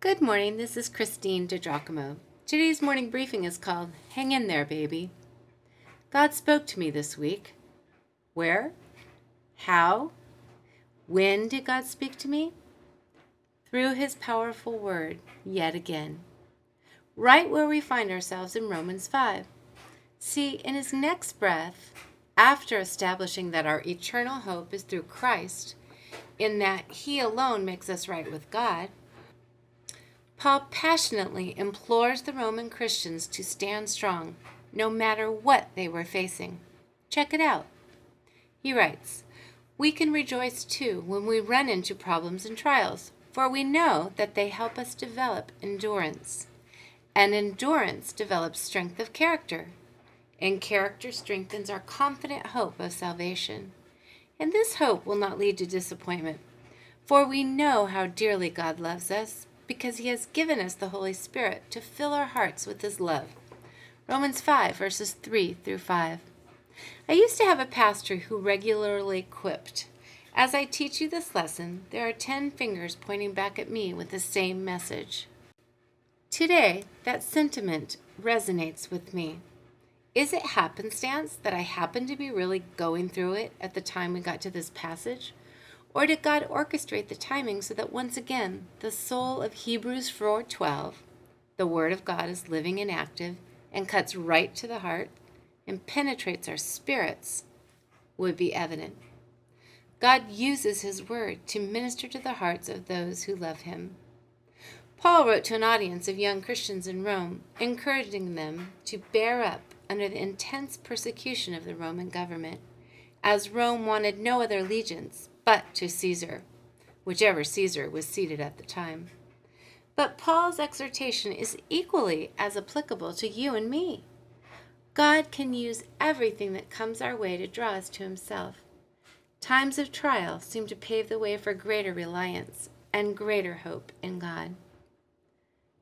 Good morning, this is Christine DiGiacomo. Today's morning briefing is called Hang in There, Baby. God spoke to me this week. Where? How? When did God speak to me? Through his powerful word, yet again. Right where we find ourselves in Romans 5. See, in his next breath, after establishing that our eternal hope is through Christ, in that he alone makes us right with God, Paul passionately implores the Roman Christians to stand strong, no matter what they were facing. Check it out. He writes, We can rejoice too when we run into problems and trials, for we know that they help us develop endurance. And endurance develops strength of character, and character strengthens our confident hope of salvation. And this hope will not lead to disappointment, for we know how dearly God loves us because he has given us the Holy Spirit to fill our hearts with his love. Romans 5, verses 3 through 5. I used to have a pastor who regularly quipped, As I teach you this lesson, there are ten fingers pointing back at me with the same message. Today, that sentiment resonates with me. Is it happenstance that I happen to be really going through it at the time we got to this passage? Or did God orchestrate the timing so that once again the soul of Hebrews 4:12, the word of God is living and active and cuts right to the heart and penetrates our spirits, would be evident. God uses his word to minister to the hearts of those who love him. Paul wrote to an audience of young Christians in Rome, encouraging them to bear up under the intense persecution of the Roman government, as Rome wanted no other allegiance but to Caesar, whichever Caesar was seated at the time. But Paul's exhortation is equally as applicable to you and me. God can use everything that comes our way to draw us to Himself. Times of trial seem to pave the way for greater reliance and greater hope in God.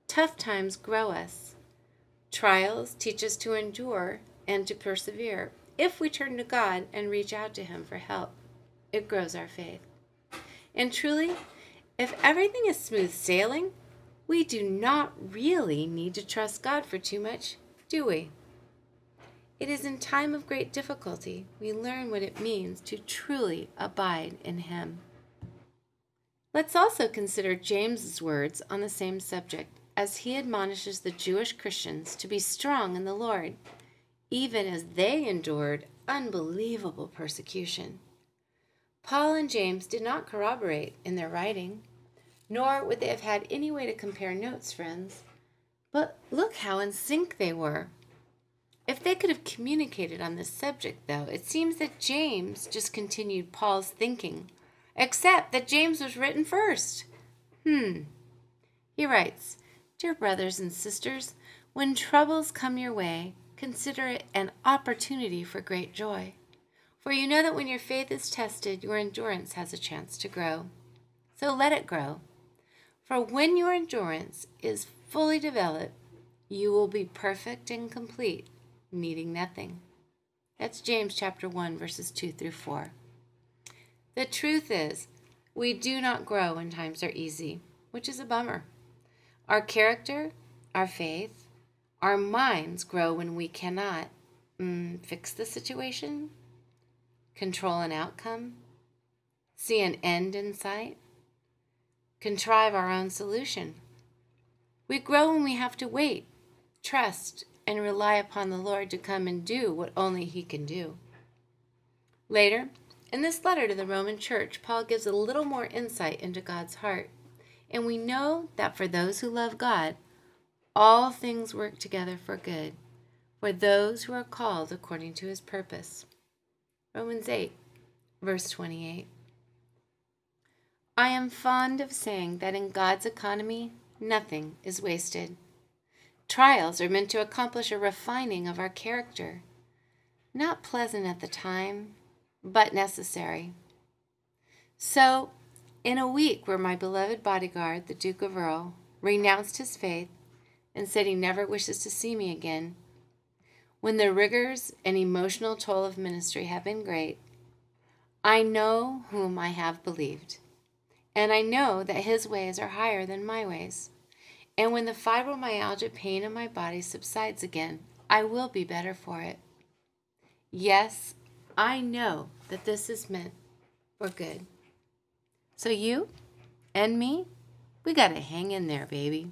Tough times grow us. Trials teach us to endure and to persevere if we turn to God and reach out to Him for help it grows our faith. And truly, if everything is smooth sailing, we do not really need to trust God for too much, do we? It is in time of great difficulty we learn what it means to truly abide in Him. Let's also consider James's words on the same subject as he admonishes the Jewish Christians to be strong in the Lord, even as they endured unbelievable persecution. Paul and James did not corroborate in their writing, nor would they have had any way to compare notes, friends. But look how in sync they were. If they could have communicated on this subject, though, it seems that James just continued Paul's thinking, except that James was written first. Hmm. He writes Dear brothers and sisters, when troubles come your way, consider it an opportunity for great joy. For you know that when your faith is tested, your endurance has a chance to grow. So let it grow. For when your endurance is fully developed, you will be perfect and complete, needing nothing. That's James chapter 1 verses 2 through 4. The truth is, we do not grow when times are easy, which is a bummer. Our character, our faith, our minds grow when we cannot mm, fix the situation, control an outcome, see an end in sight, contrive our own solution. We grow when we have to wait, trust, and rely upon the Lord to come and do what only He can do. Later, in this letter to the Roman church, Paul gives a little more insight into God's heart. And we know that for those who love God, all things work together for good, for those who are called according to his purpose. Romans 8, verse 28. I am fond of saying that in God's economy, nothing is wasted. Trials are meant to accomplish a refining of our character, not pleasant at the time, but necessary. So, in a week where my beloved bodyguard, the Duke of Earl, renounced his faith and said he never wishes to see me again, when the rigors and emotional toll of ministry have been great, I know whom I have believed, and I know that his ways are higher than my ways. And when the fibromyalgia pain in my body subsides again, I will be better for it. Yes, I know that this is meant for good. So you and me, we got to hang in there, baby.